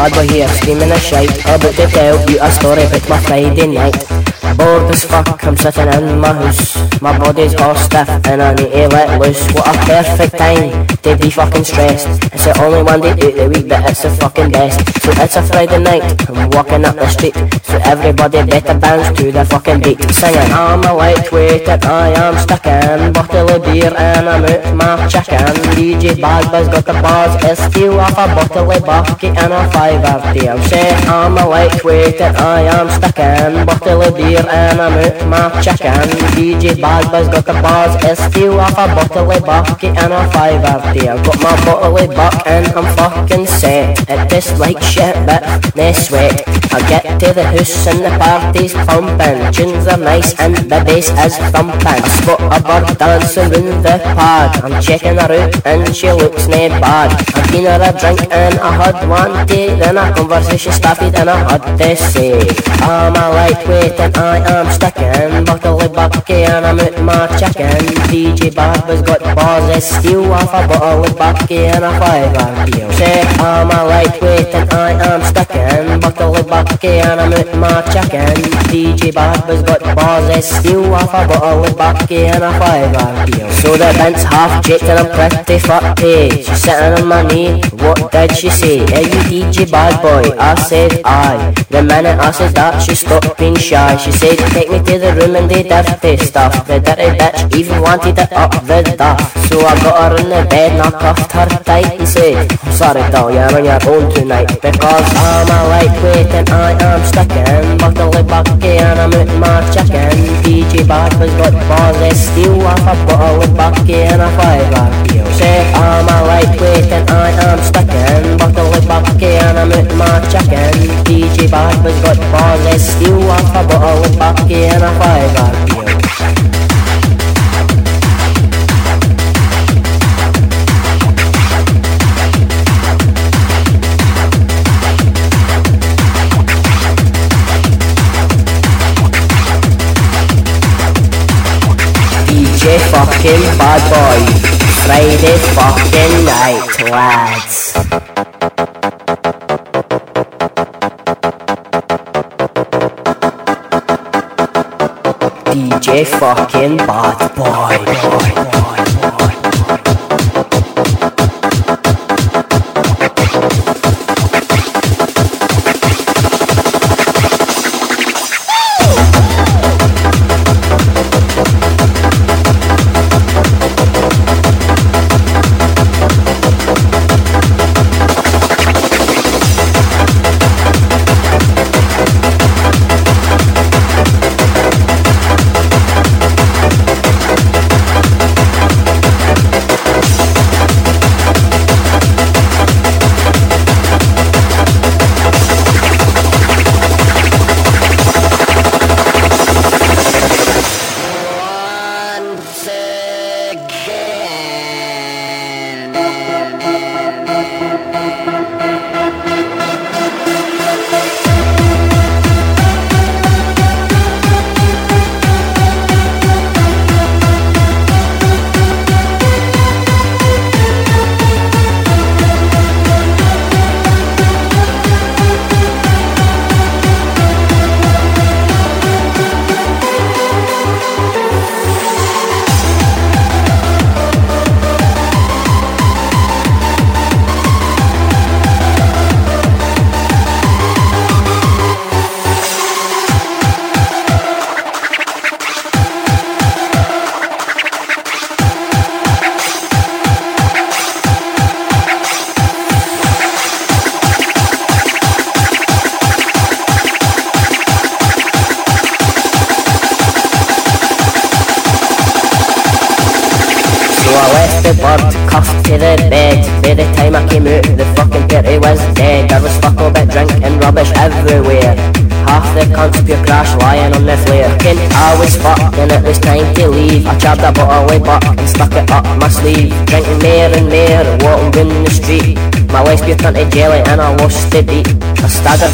bad boy here, screaming a shite. To tell you a story about my Friday night. Bored as fuck, I'm sitting in my house. My body's all stiff and I need to let loose. What a perfect time to be fucking stressed It's the only one day out the week that it's the fucking best So it's a Friday night, I'm walking up the street. So everybody better bounce to the fucking beat. Singing I'm a lightweight and I am stuck in. Bottle of beer and I'm out my chicken DJ Buzz got the bars, it's still off a bottle of bucket and a fiver I'm saying I'm a lightweight and I am stuck in. Bottle of beer and I'm out my chicken DJ Buzz got the bars, it's still off a bottle of bucket and a fiver I've got my bottle of and I'm fucking set It tastes like shit but no sweat I get to the house and the party's pumping. Tunes are nice and the bass is thumping. I spot a bird dancing in the pad I'm checking her out and she looks no bad. I've been her a drink and I had one tea Then a conversation started and I had to say I'm a lightweight and I am sticking. Of bucky and I'm out my chicken. DJ Barber's got bars, it's still off a bottle of bucky and a five RPM Say I'm a lightweight and I am sticking Bottle of bucky and I'm out my chicken. DJ Barber's got bars, it's still off a bottle of bucky and a five RPM So the bent's half jaked and I'm pretty fucky eh. She's sitting on my knee, what did she say? Are you DJ Bad Boy? I said aye. The minute I said that she stopped being shy. She said take me to the room and the dirty stuff. The dirty bitch even wanted it up the duff. So I got her in the bed and I cuffed her tight and said I'm sorry doll, you're on your own tonight Because I'm a lightweight and I am stuck in of bucky and I'm out my chicken DJ Buzz got balls, they steal off a bottle of bucky and a five RPO Say I'm a lightweight and I am stuck in of bucky and I'm out my chicken DJ Buzz got balls, they steal off a bottle of bucky and a five DJ fucking bad boy. Friday fucking night, lads. DJ fucking bad boy. boy, boy,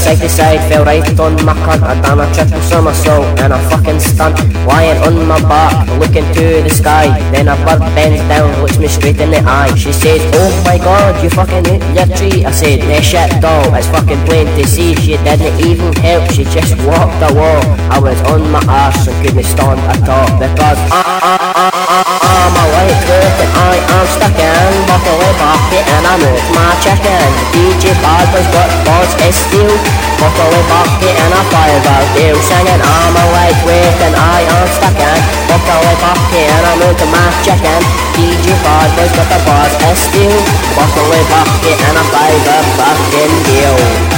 side to side, fell right on my cunt. I done a triple somersault and a fucking stunt. Lying on my back, looking to the sky. Then a bird bends down, looks me straight in the eye. She says, Oh my god, you fucking ate your tree. I said, Nah shit doll, it's fucking plain to see. She didn't even help, she just walked the wall. I was on my arse and couldn't stand at all because I, I, I, I, I'm a lightweight and I am stuck in Buckle bucket and I moved my chicken. DJ Bad was got balls is steel. Buckle bucket and a fire bell deal. Singing I'm awake lightweight and I am stuck in Buckle bucket and I moved my chicken. DJ Bad was got the balls is steel. Buckle bucket and a fire fucking deal.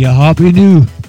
Ja, happy new.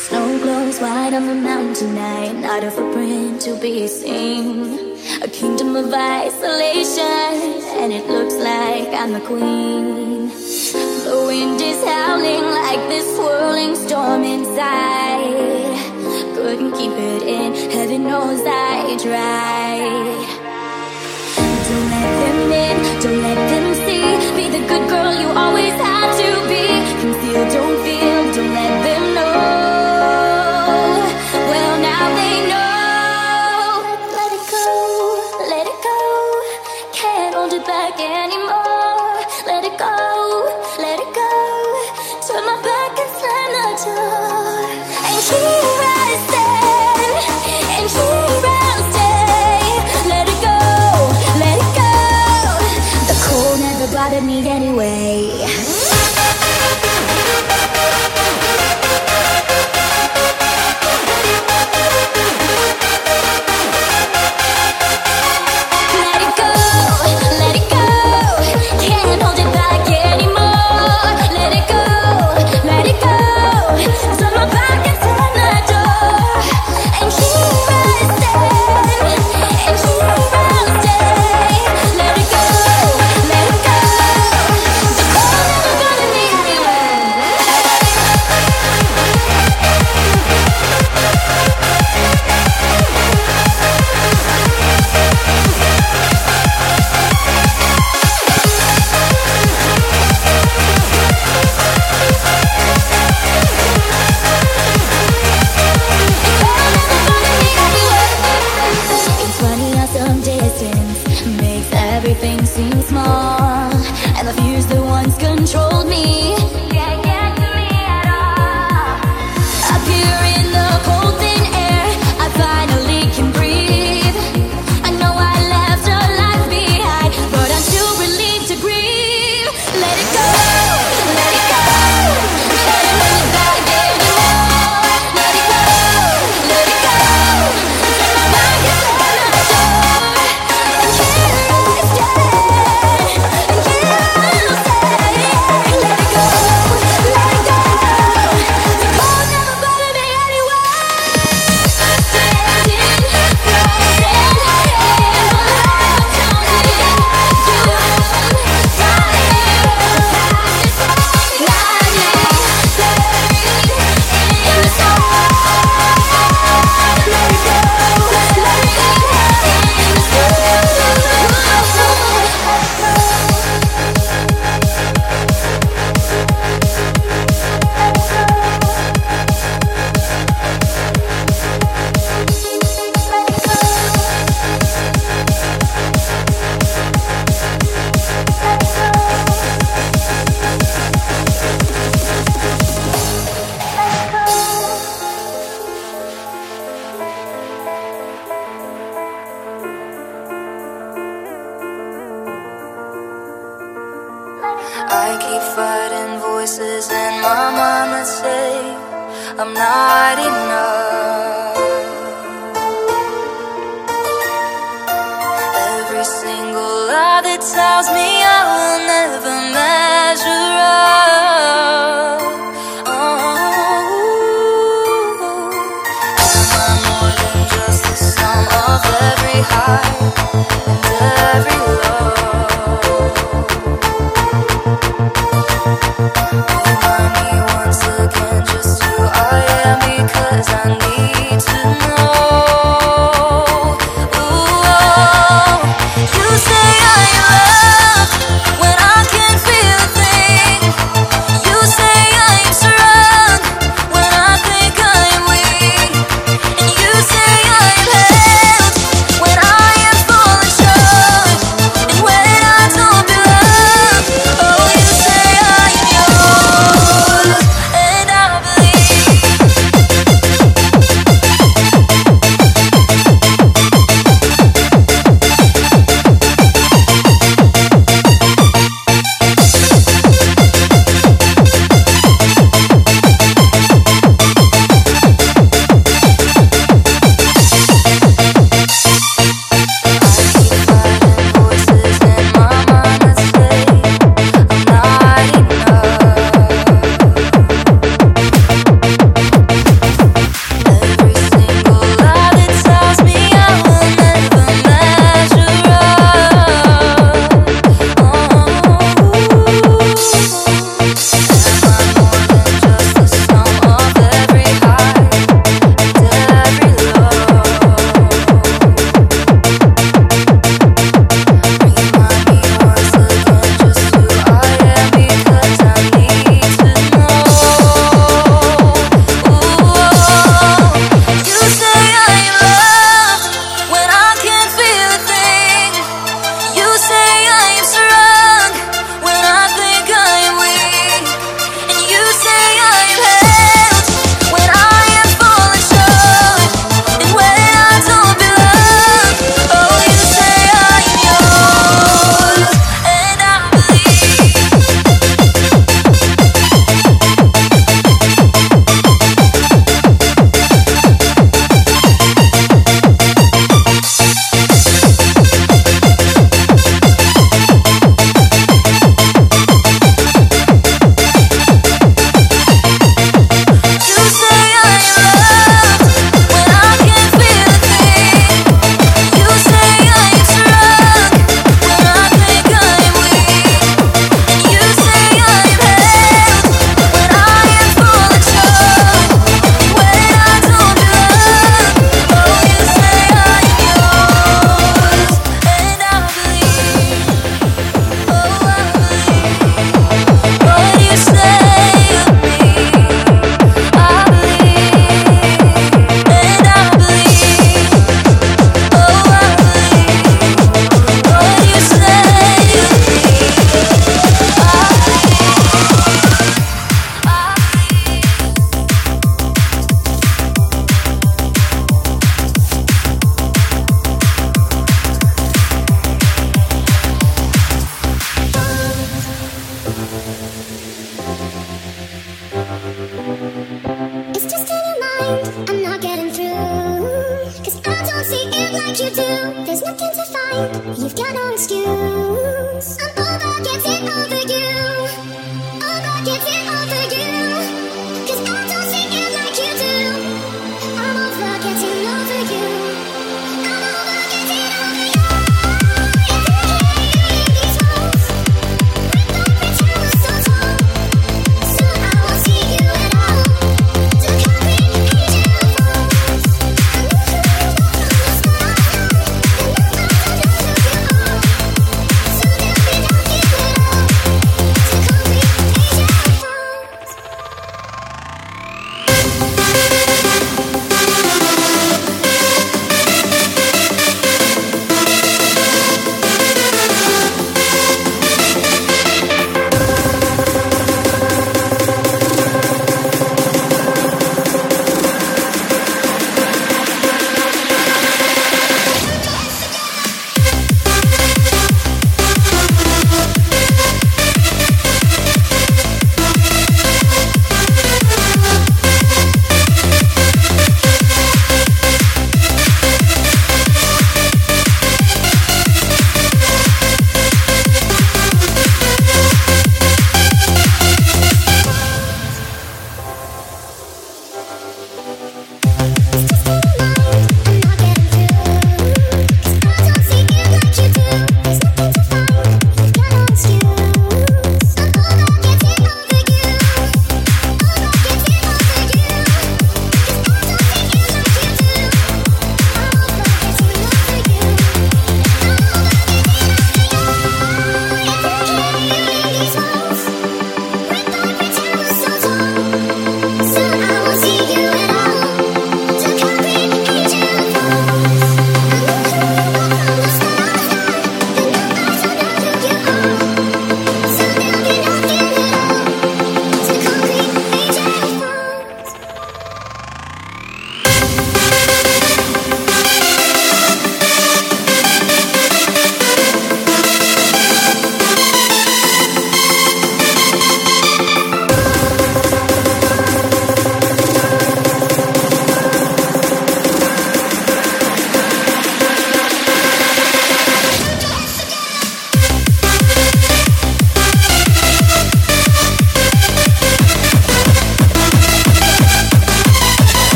snow glows white on the mountain tonight. not a footprint to be seen. A kingdom of isolation, and it looks like I'm the queen. The wind is howling like this swirling storm inside. Couldn't keep it in, heaven knows I tried. Don't let them in, don't let them see. Be the good girl you always have.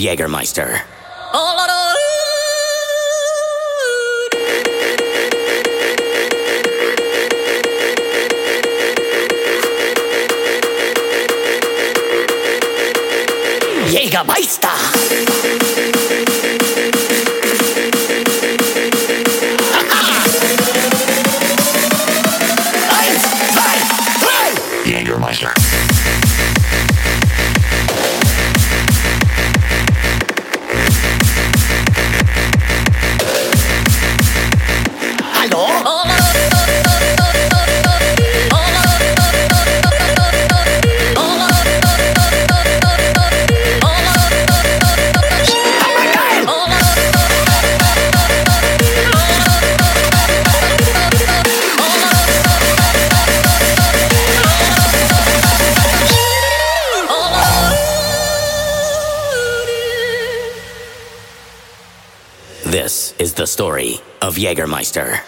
Jägermeister! Jägermeister.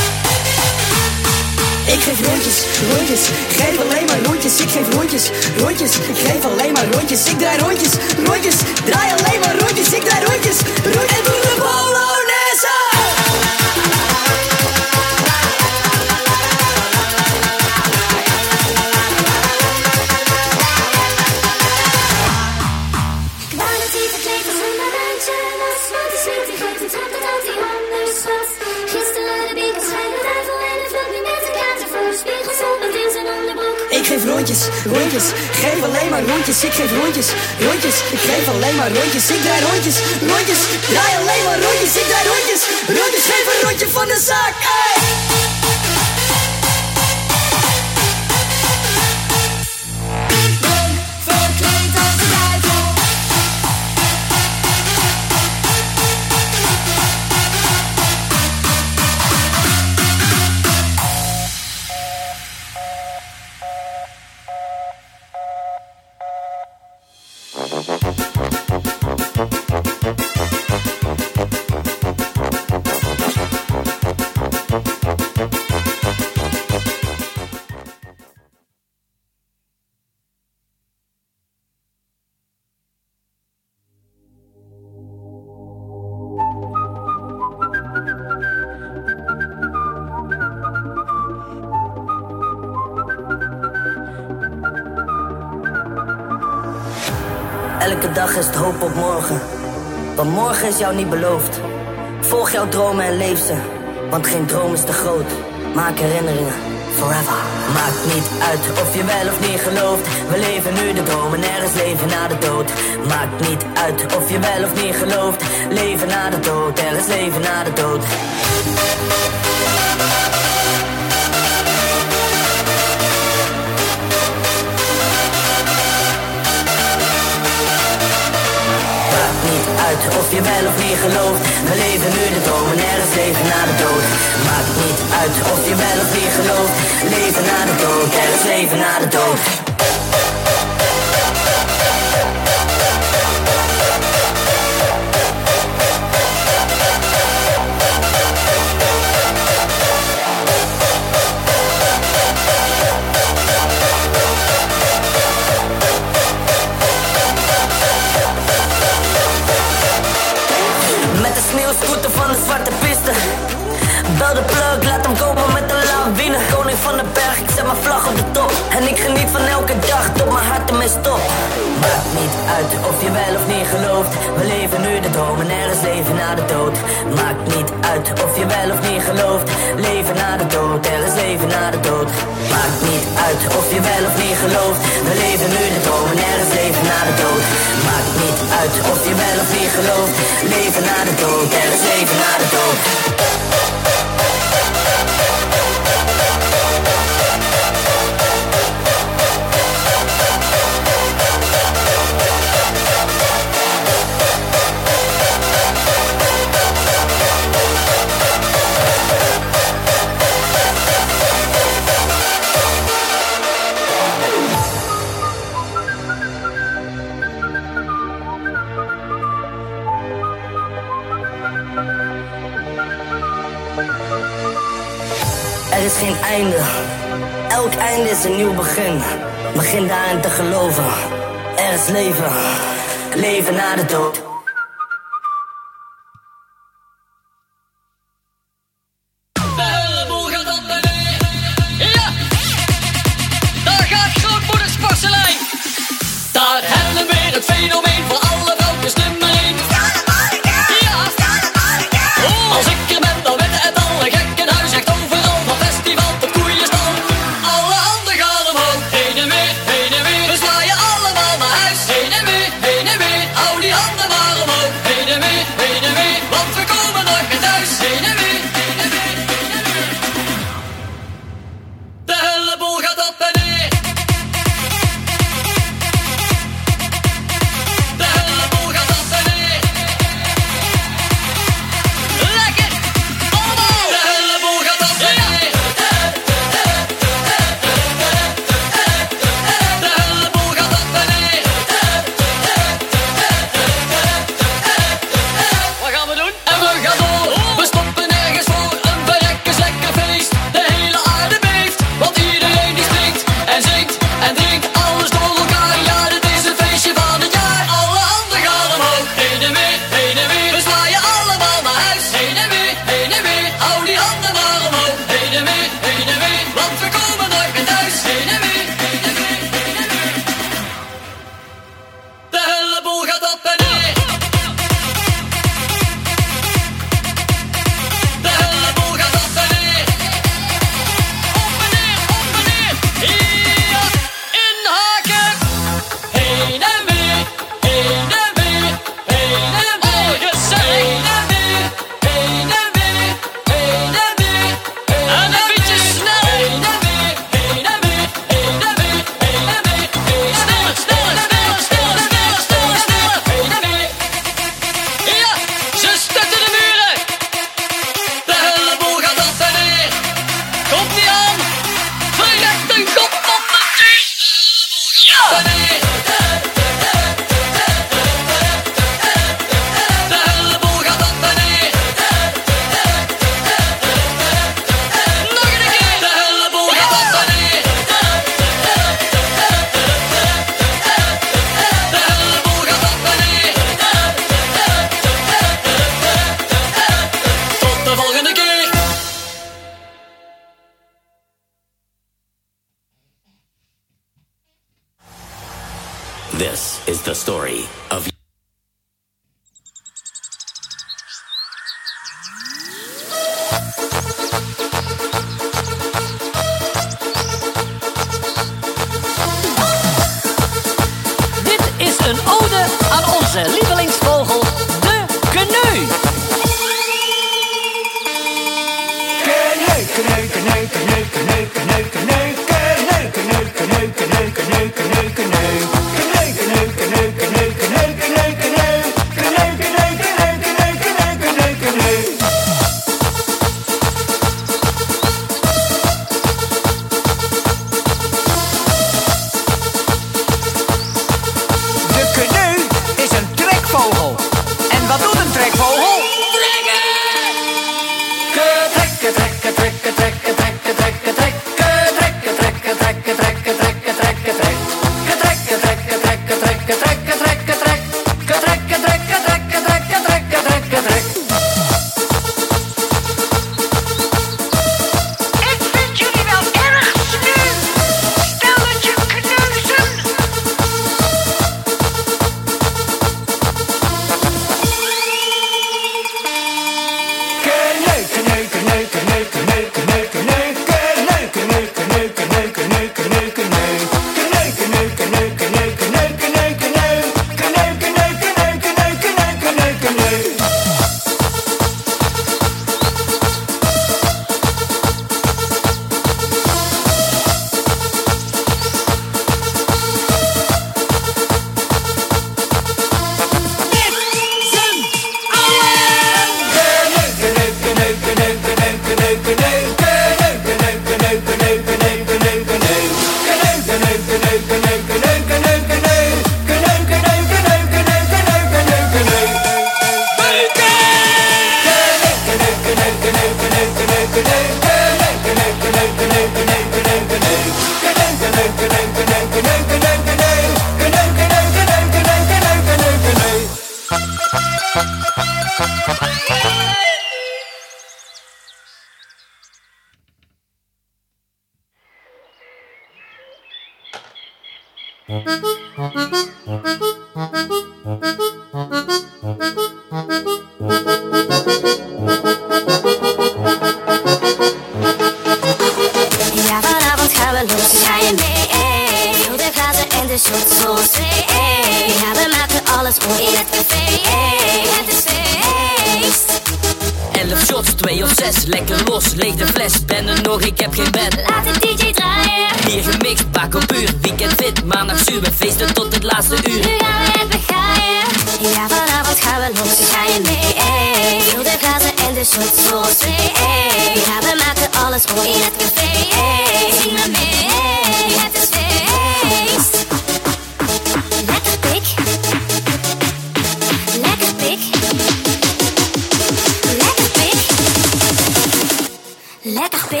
Meer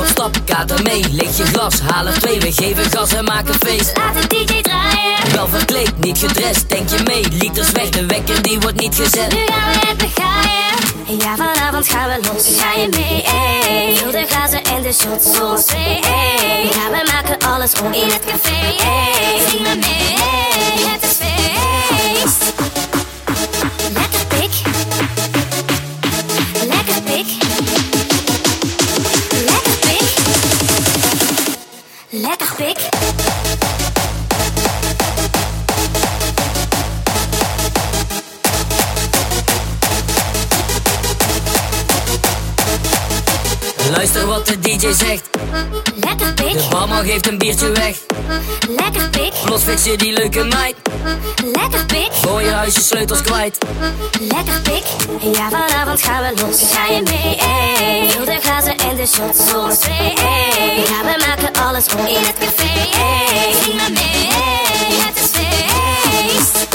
op stap, kater mee, leeg je glas, haal er twee. We geven gas en maken feest. Laat de DJ draaien. Wel verkleed, niet gedrest, denk je mee. Liters weg, de wekker die wordt niet gezet. Nu gaan we het begaaien. Ja, vanavond gaan we los, ga je mee? Ey. Heel de glazen en de shots twee. Ey. Ja, we maken alles om in het café. Ey. Zing maar mee, het is feest. Wat de DJ zegt. Lekker pik. De barman geeft een biertje weg. Lekker pik. Plots fix je die leuke meid. Lekker pik. Voor je huis je sleutels kwijt. Lekker pik. Ja, vanavond gaan we los, ga je mee? Ey. Heel de glazen en de shots zoals twee. Ey. Ja, we maken alles om in het café. Ey. Zing maar mee, het is feest.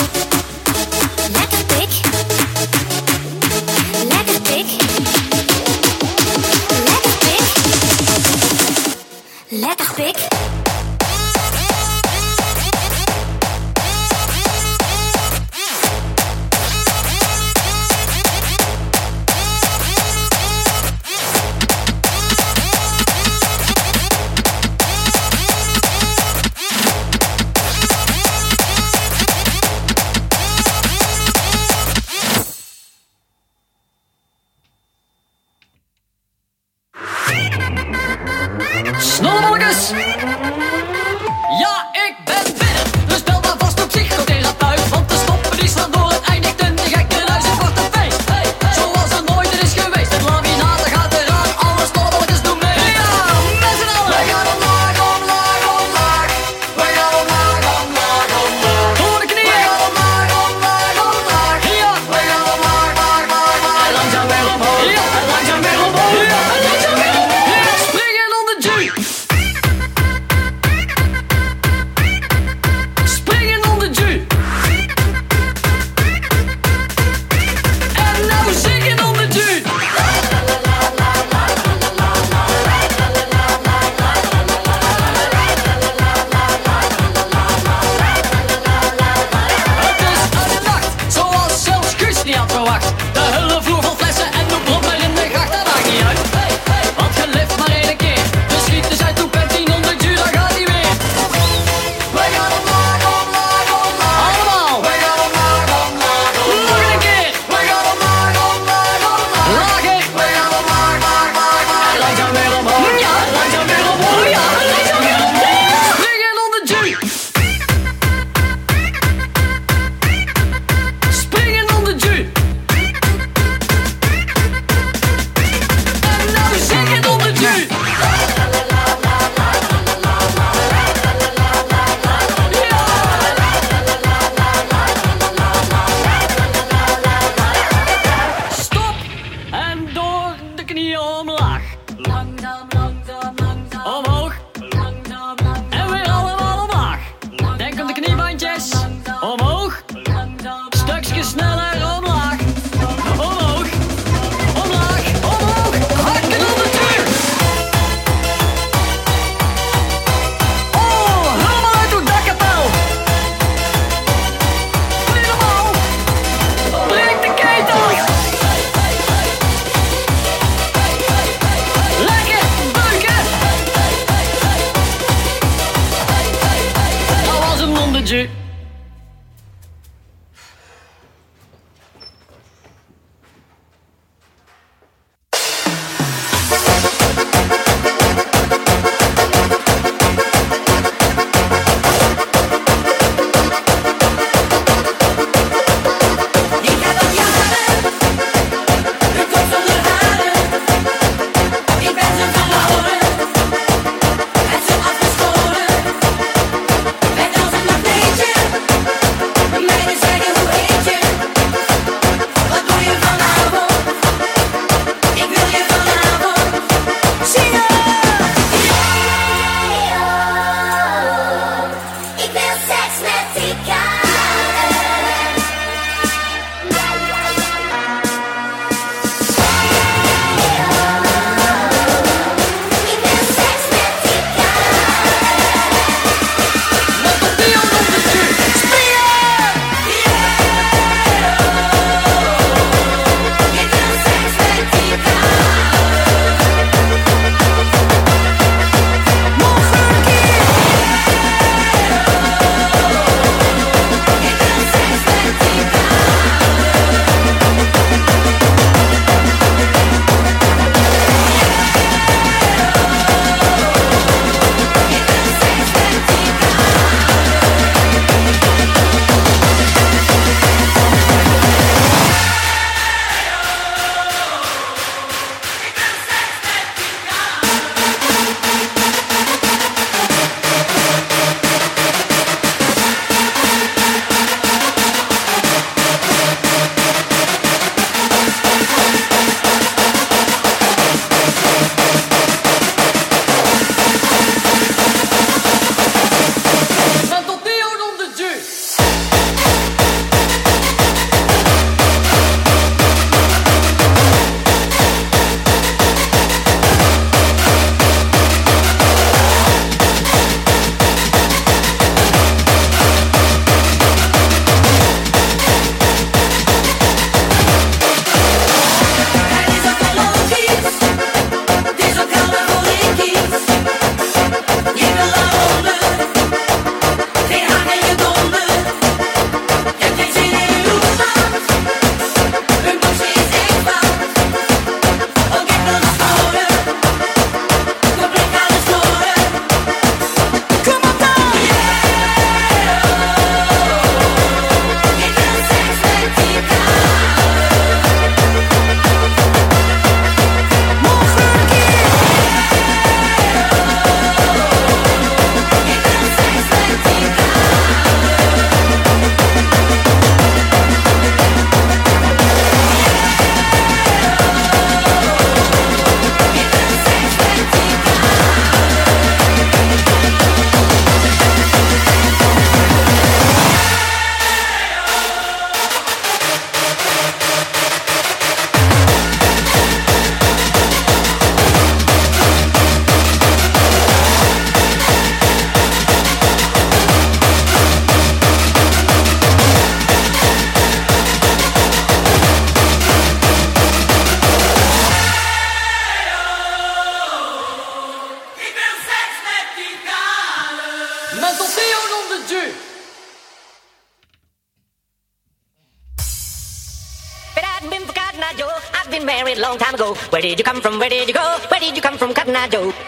Come